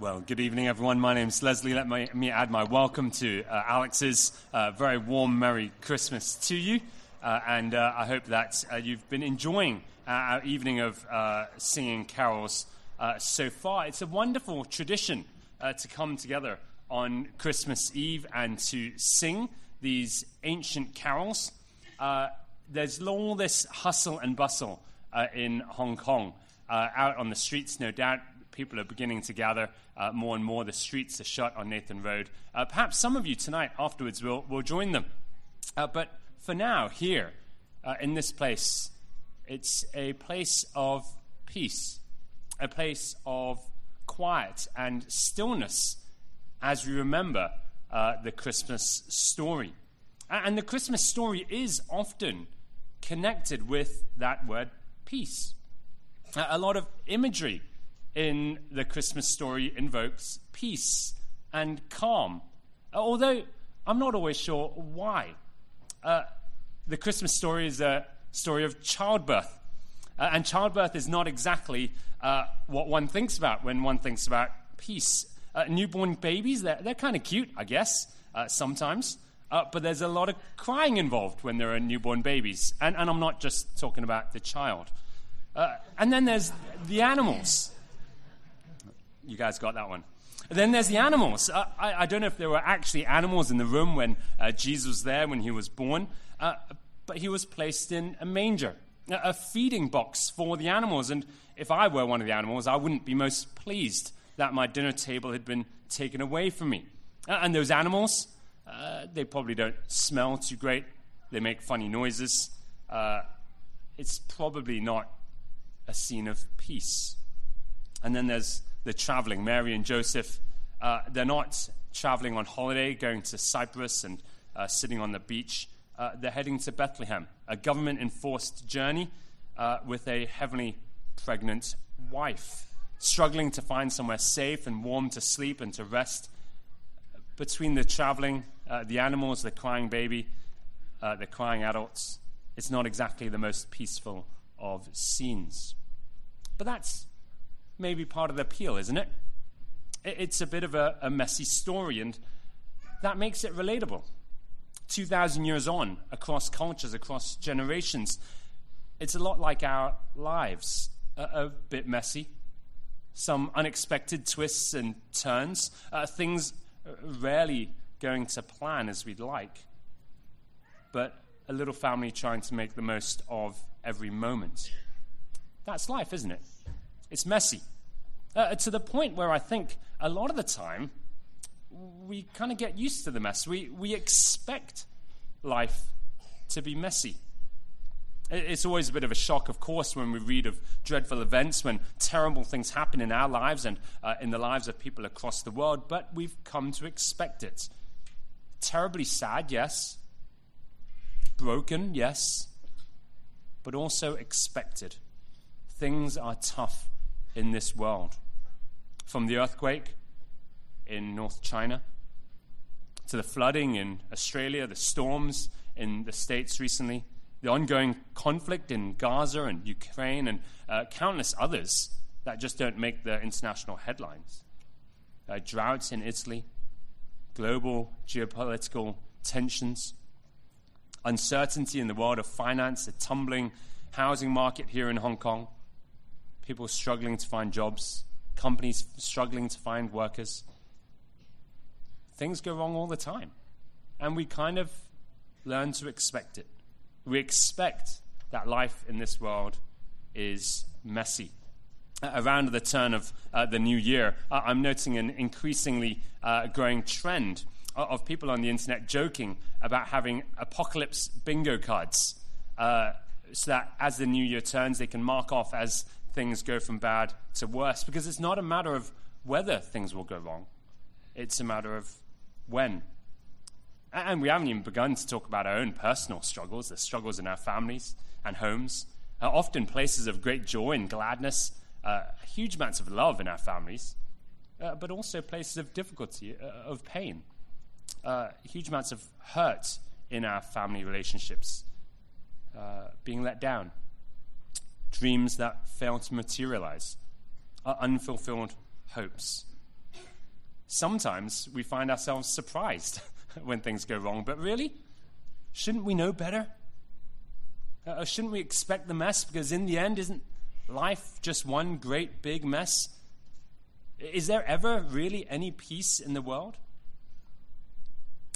Well, good evening, everyone. My name's Leslie. Let me, me add my welcome to uh, Alex's uh, very warm, Merry Christmas to you. Uh, and uh, I hope that uh, you've been enjoying our evening of uh, singing carols so far. It's a wonderful tradition to come together on Christmas Eve and to sing these ancient carols. there's all this hustle and bustle in Hong Kong. out on the streets, no doubt, people are beginning to gather uh, more and more. The streets are shut on Nathan Road. Uh, perhaps some of you tonight afterwards will, will join them. Uh, but for now, here uh, in this place, it's a place of peace, a place of quiet and stillness as we remember uh, the Christmas story. And the Christmas story is often connected with that word peace. A lot of imagery in the Christmas story invokes peace and calm, although I'm not always sure why. Uh, the Christmas story is a story of childbirth, uh, and childbirth is not exactly uh, what one thinks about when one thinks about peace. Uh, newborn babies, they're, they're kind of cute, I guess, uh, sometimes. Uh, but there's a lot of crying involved when there are newborn babies. And, and I'm not just talking about the child. and then there's the animals. You guys got that one. then there's the animals. Uh, I, I, don't know if there were actually animals in the room when uh, Jesus was there, when he was born, uh, but he was placed in a manger, a feeding box for the animals. And if I were one of the animals, I wouldn't be most pleased that my dinner table had been taken away from me. Uh, and those animals, uh, they probably don't smell too great, they make funny noises. It's probably not a scene of peace. And then there's the traveling. Mary and Joseph, uh, they're not traveling on holiday, going to Cyprus and uh, sitting on the beach. Uh, they're heading to Bethlehem, a government enforced journey uh, with a heavenly pregnant wife, struggling to find somewhere safe and warm to sleep and to rest. Between the traveling, uh, the animals, the crying baby, uh, the crying adults, it's not exactly the most peaceful of scenes. But that's maybe part of the appeal, isn't it? It's a bit of a, a messy story, and that makes it relatable. 2,000 years on, across cultures, across generations, it's a lot like our lives, a, a bit messy, some unexpected twists and turns, uh, things rarely going to plan as we'd like, but a little family trying to make the most of every moment. That's life, isn't it? It's messy. Uh, to the point where I think a lot of the time we kind of get used to the mess. We, we expect life to be messy. It's always a bit of a shock, of course, when we read of dreadful events, when terrible things happen in our lives and uh, in the lives of people across the world, but we've come to expect it. Terribly sad, yes. Broken, yes. But also expected. Things are tough in this world. From the earthquake in North China to the flooding in Australia, the storms in the States recently, the ongoing conflict in Gaza and Ukraine, and uh, countless others that just don't make the international headlines. Uh, droughts in Italy, global geopolitical tensions, uncertainty in the world of finance, a tumbling housing market here in Hong Kong, people struggling to find jobs, companies struggling to find workers. Things go wrong all the time. And we kind of learn to expect it. We expect that life in this world is messy. Uh, around the turn of uh, the new year, uh, I'm noting an increasingly uh, growing trend of people on the internet joking about having apocalypse bingo cards uh, so that as the new year turns, they can mark off as things go from bad to worse because it's not a matter of whether things will go wrong, it's a matter of when. And we haven't even begun to talk about our own personal struggles, the struggles in our families and homes, uh, often places of great joy and gladness, uh, huge amounts of love in our families, uh, but also places of difficulty, uh, of pain, uh, huge amounts of hurt in our family relationships, uh, being let down, dreams that fail to materialize, are unfulfilled hopes. sometimes we find ourselves surprised when things go wrong. But really, shouldn't we know better? Uh, shouldn't we expect the mess? Because in the end, isn't life just one great big mess? Is there ever really any peace in the world?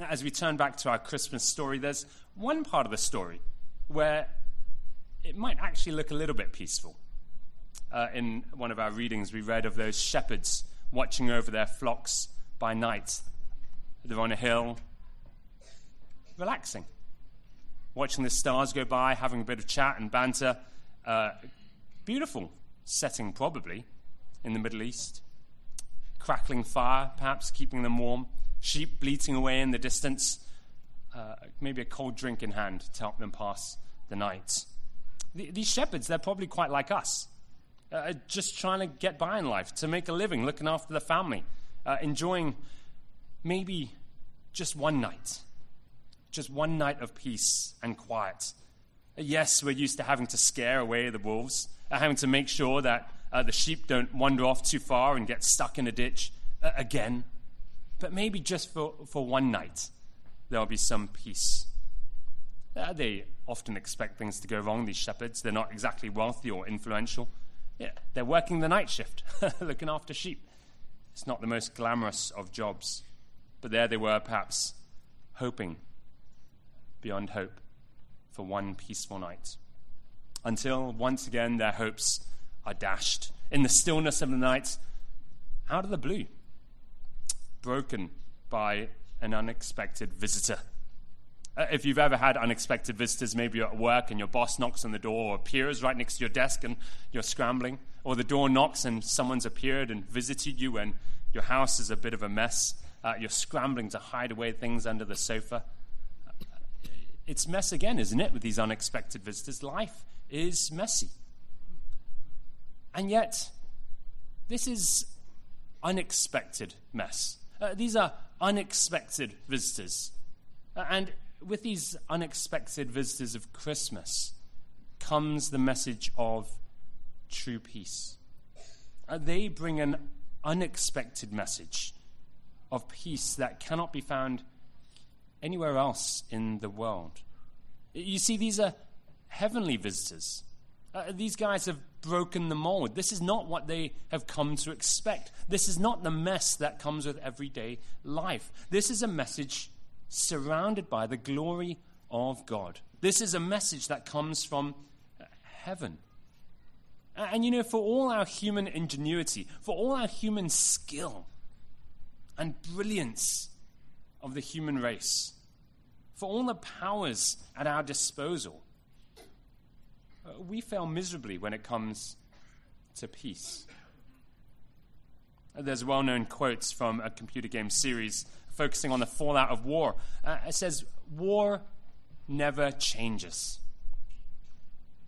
As we turn back to our Christmas story, there's one part of the story where it might actually look a little bit peaceful. Uh, in one of our readings, we read of those shepherds watching over their flocks by night. They're on a hill, relaxing, watching the stars go by, having a bit of chat and banter. Uh, beautiful setting, probably, in the Middle East. Crackling fire, perhaps keeping them warm. Sheep bleating away in the distance. Uh, maybe a cold drink in hand to help them pass the night. The, these shepherds, they're probably quite like us. Uh, just trying to get by in life, to make a living, looking after the family, uh, enjoying maybe just one night, just one night of peace and quiet. Uh, yes, we're used to having to scare away the wolves, uh, having to make sure that uh, the sheep don't wander off too far and get stuck in a ditch uh, again. But maybe just for, for one night, there'll be some peace. They often expect things to go wrong, these shepherds. They're not exactly wealthy or influential. Yeah, they're working the night shift, looking after sheep. It's not the most glamorous of jobs, but there they were, perhaps hoping beyond hope for one peaceful night. Until once again their hopes are dashed in the stillness of the night, out of the blue, broken by an unexpected visitor. Uh, if you've ever had unexpected visitors, maybe you're at work and your boss knocks on the door or appears right next to your desk and you're scrambling, or the door knocks and someone's appeared and visited you and your house is a bit of a mess, uh, you're scrambling to hide away things under the sofa. It's mess again, isn't it, with these unexpected visitors? Life is messy. And yet, this is unexpected mess. Uh, these are unexpected visitors. Uh, and with these unexpected visitors of Christmas comes the message of true peace. Uh, they bring an unexpected message of peace that cannot be found anywhere else in the world. You see, these are heavenly visitors. Uh, these guys have broken the mold. This is not what they have come to expect. This is not the mess that comes with everyday life. This is a message surrounded by the glory of God. This is a message that comes from heaven. And you know, for all our human ingenuity, for all our human skill and brilliance of the human race, for all the powers at our disposal, uh, we fail miserably when it comes to peace. There's well known quotes from a computer game series focusing on the fallout of war. Uh, it says, War never changes.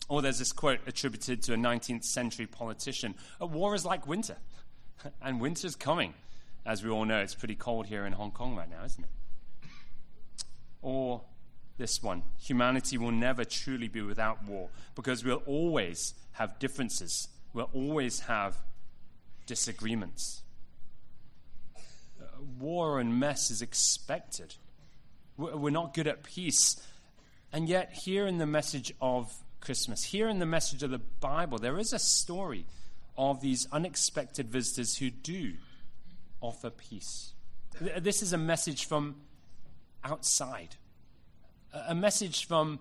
Or there's this quote attributed to a 19th century politician A war is like winter, and winter's coming. As we all know, it's pretty cold here in Hong Kong right now, isn't it? Or this one humanity will never truly be without war because we'll always have differences, we'll always have disagreements war and mess is expected. We're not good at peace. And yet, here in the message of Christmas, here in the message of the Bible, there is a story of these unexpected visitors who do offer peace. This is a message from outside, a message from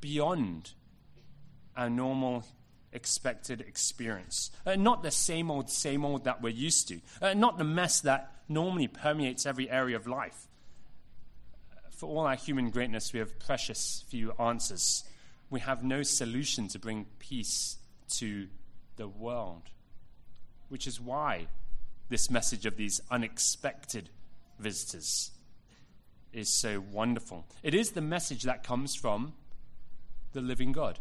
beyond our normal expected experience. Uh, not the same old, same old that we're used to. Uh, not the mess that normally permeates every area of life. For all our human greatness, we have precious few answers. We have no solution to bring peace to the world. Which is why this message of these unexpected visitors is so wonderful. It is the message that comes from the living God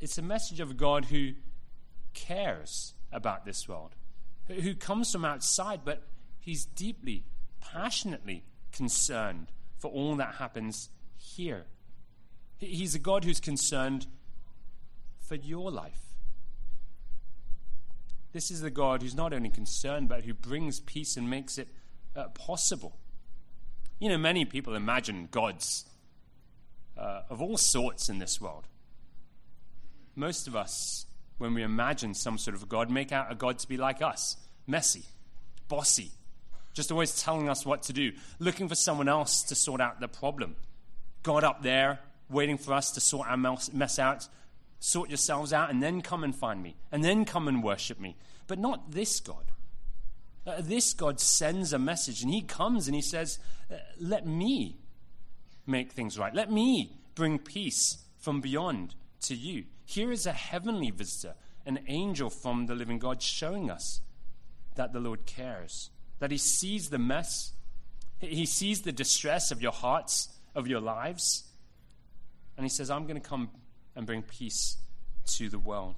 it's a message of a God who cares about this world, who comes from outside, but he's deeply, passionately concerned for all that happens here. He's a God who's concerned for your life. This is the God who's not only concerned, but who brings peace and makes it uh, possible. You know, many people imagine gods uh, of all sorts in this world. Most of us, when we imagine some sort of God, make out a God to be like us messy, bossy, just always telling us what to do, looking for someone else to sort out the problem. God up there, waiting for us to sort our mess out, sort yourselves out, and then come and find me, and then come and worship me. But not this God. Uh, this God sends a message, and He comes and He says, uh, Let me make things right. Let me bring peace from beyond to you. Here is a heavenly visitor, an angel from the living God, showing us that the Lord cares, that He sees the mess, He sees the distress of your hearts, of your lives, and He says, I'm going to come and bring peace to the world.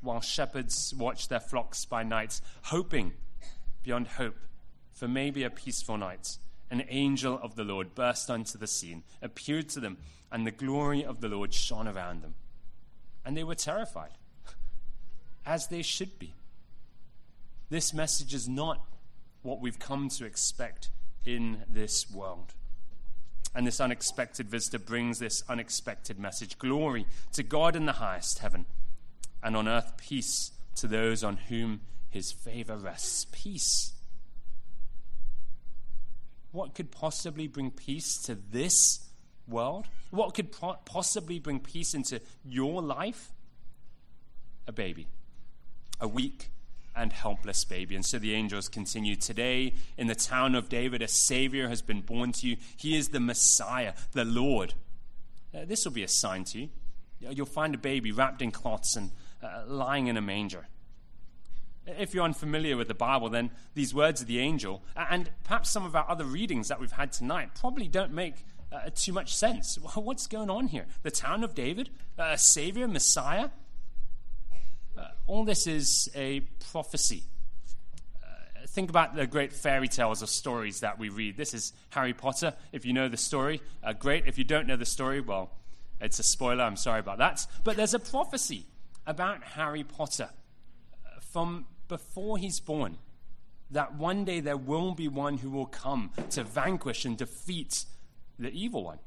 While shepherds watch their flocks by night, hoping beyond hope for maybe a peaceful night, an angel of the Lord burst onto the scene, appeared to them, and the glory of the Lord shone around them. And they were terrified, as they should be. This message is not what we've come to expect in this world. And this unexpected visitor brings this unexpected message glory to God in the highest heaven, and on earth peace to those on whom his favor rests. Peace. What could possibly bring peace to this world? What could po- possibly bring peace into your life? A baby. A weak and helpless baby. And so the angels continue Today, in the town of David, a Savior has been born to you. He is the Messiah, the Lord. Uh, this will be a sign to you. You'll find a baby wrapped in cloths and uh, lying in a manger. If you're unfamiliar with the Bible, then these words of the angel, and perhaps some of our other readings that we've had tonight, probably don't make uh, too much sense. What's going on here? The town of David, a Savior, Messiah? Uh, all this is a prophecy. Uh, think about the great fairy tales or stories that we read. This is Harry Potter. If you know the story, uh, great. If you don't know the story, well, it's a spoiler. I'm sorry about that. But there's a prophecy about Harry Potter uh, from before he's born that one day there will be one who will come to vanquish and defeat the evil one,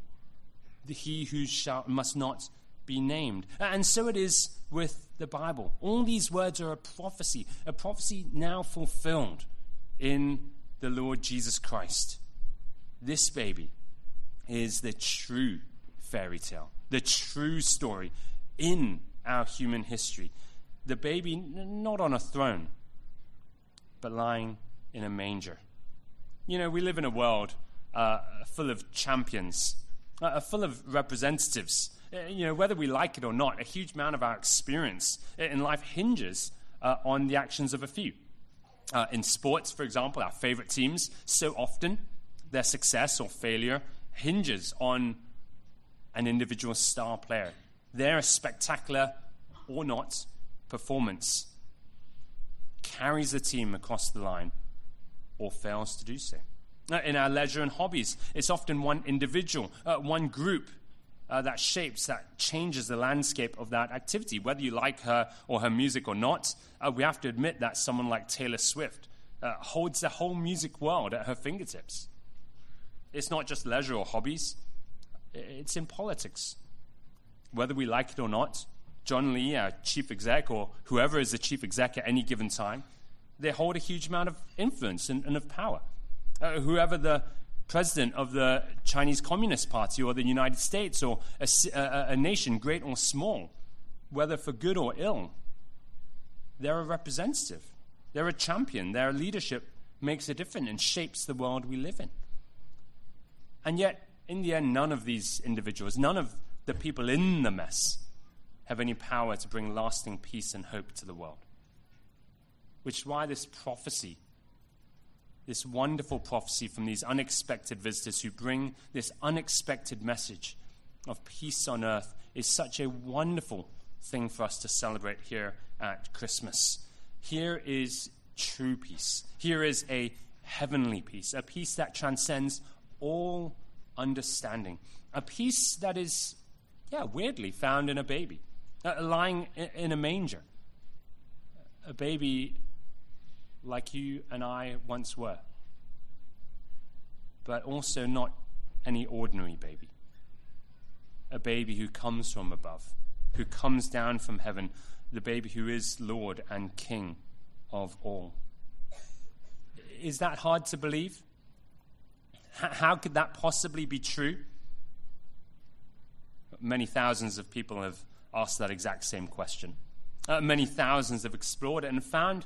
the he who shall, must not be named. And so it is with the Bible. All these words are a prophecy, a prophecy now fulfilled in the Lord Jesus Christ. This baby is the true fairy tale, the true story in our human history. The baby not on a throne, but lying in a manger. You know, we live in a world uh, full of champions, uh, full of representatives uh, you know, whether we like it or not, a huge amount of our experience in life hinges uh, on the actions of a few. Uh, in sports, for example, our favorite teams, so often their success or failure hinges on an individual star player. Their spectacular or not performance carries the team across the line or fails to do so. In our leisure and hobbies, it's often one individual, uh, one group uh, that shapes, that changes the landscape of that activity. Whether you like her or her music or not, uh, we have to admit that someone like Taylor Swift uh, holds the whole music world at her fingertips. It's not just leisure or hobbies, it's in politics. Whether we like it or not, John Lee, our chief exec, or whoever is the chief exec at any given time, they hold a huge amount of influence and, and of power. Uh, whoever the president of the Chinese Communist Party or the United States or a, a, a, nation, great or small, whether for good or ill. They're a representative, they're a champion, their leadership makes a difference and shapes the world we live in. And yet, in the end, none of these individuals, none of the people in the mess, have any power to bring lasting peace and hope to the world. Which is why this prophecy this wonderful prophecy from these unexpected visitors who bring this unexpected message of peace on earth is such a wonderful thing for us to celebrate here at Christmas. Here is true peace. Here is a heavenly peace, a peace that transcends all understanding, a peace that is, yeah, weirdly found in a baby, uh, lying in a manger, a baby like you and I once were, but also not any ordinary baby. A baby who comes from above, who comes down from heaven, the baby who is Lord and King of all. Is that hard to believe? How could that possibly be true? Many thousands of people have asked that exact same question. Uh, many thousands have explored it and found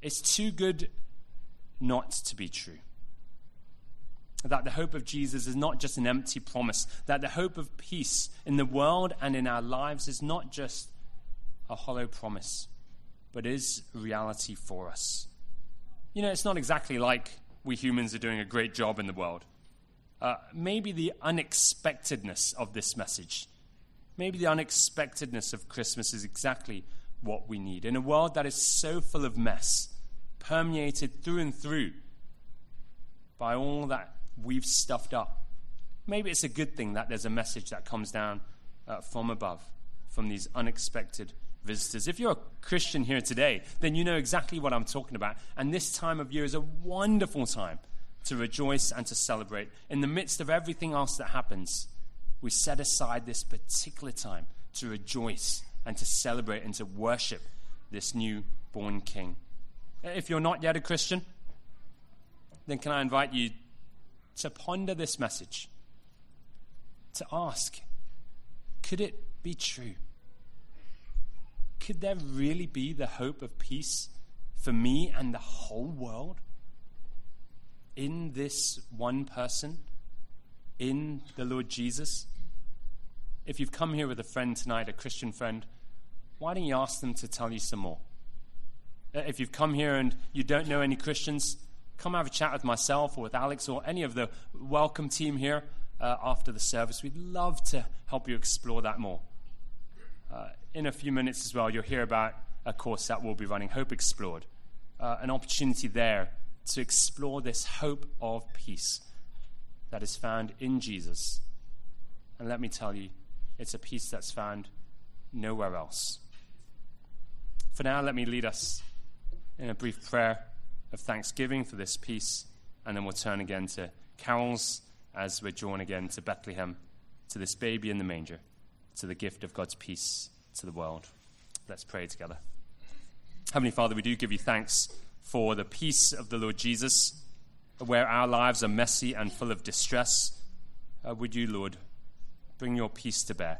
it's too good not to be true. That the hope of Jesus is not just an empty promise, that the hope of peace in the world and in our lives is not just a hollow promise, but is reality for us. You know, it's not exactly like we humans are doing a great job in the world. Uh, maybe the unexpectedness of this message, maybe the unexpectedness of Christmas is exactly what we need. In a world that is so full of mess, permeated through and through by all that we've stuffed up, maybe it's a good thing that there's a message that comes down uh, from above, from these unexpected visitors. If you're a Christian here today, then you know exactly what I'm talking about. And this time of year is a wonderful time to rejoice and to celebrate. In the midst of everything else that happens, we set aside this particular time to rejoice and to celebrate and to worship this new born King. If you're not yet a Christian, then can I invite you to ponder this message, to ask, could it be true? could there really be the hope of peace for me and the whole world in this one person, in the Lord Jesus? If you've come here with a friend tonight, a Christian friend, why don't you ask them to tell you some more? Uh, if you've come here and you don't know any Christians, come have a chat with myself or with Alex or any of the welcome team here uh, after the service. We'd love to help you explore that more. Uh, in a few minutes as well, you'll hear about a course that we'll be running, Hope Explored, uh, an opportunity there to explore this hope of peace that is found in Jesus. And let me tell you, it's a peace that's found nowhere else. For now, let me lead us in a brief prayer of thanksgiving for this peace, and then we'll turn again to carols as we're drawn again to Bethlehem, to this baby in the manger to the gift of God's peace to the world. Let's pray together. Heavenly Father, we do give you thanks for the peace of the Lord Jesus, where our lives are messy and full of distress. Uh, would you, Lord, bring your peace to bear?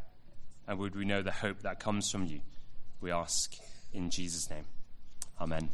And would we know the hope that comes from you? We ask in Jesus' name. Amen.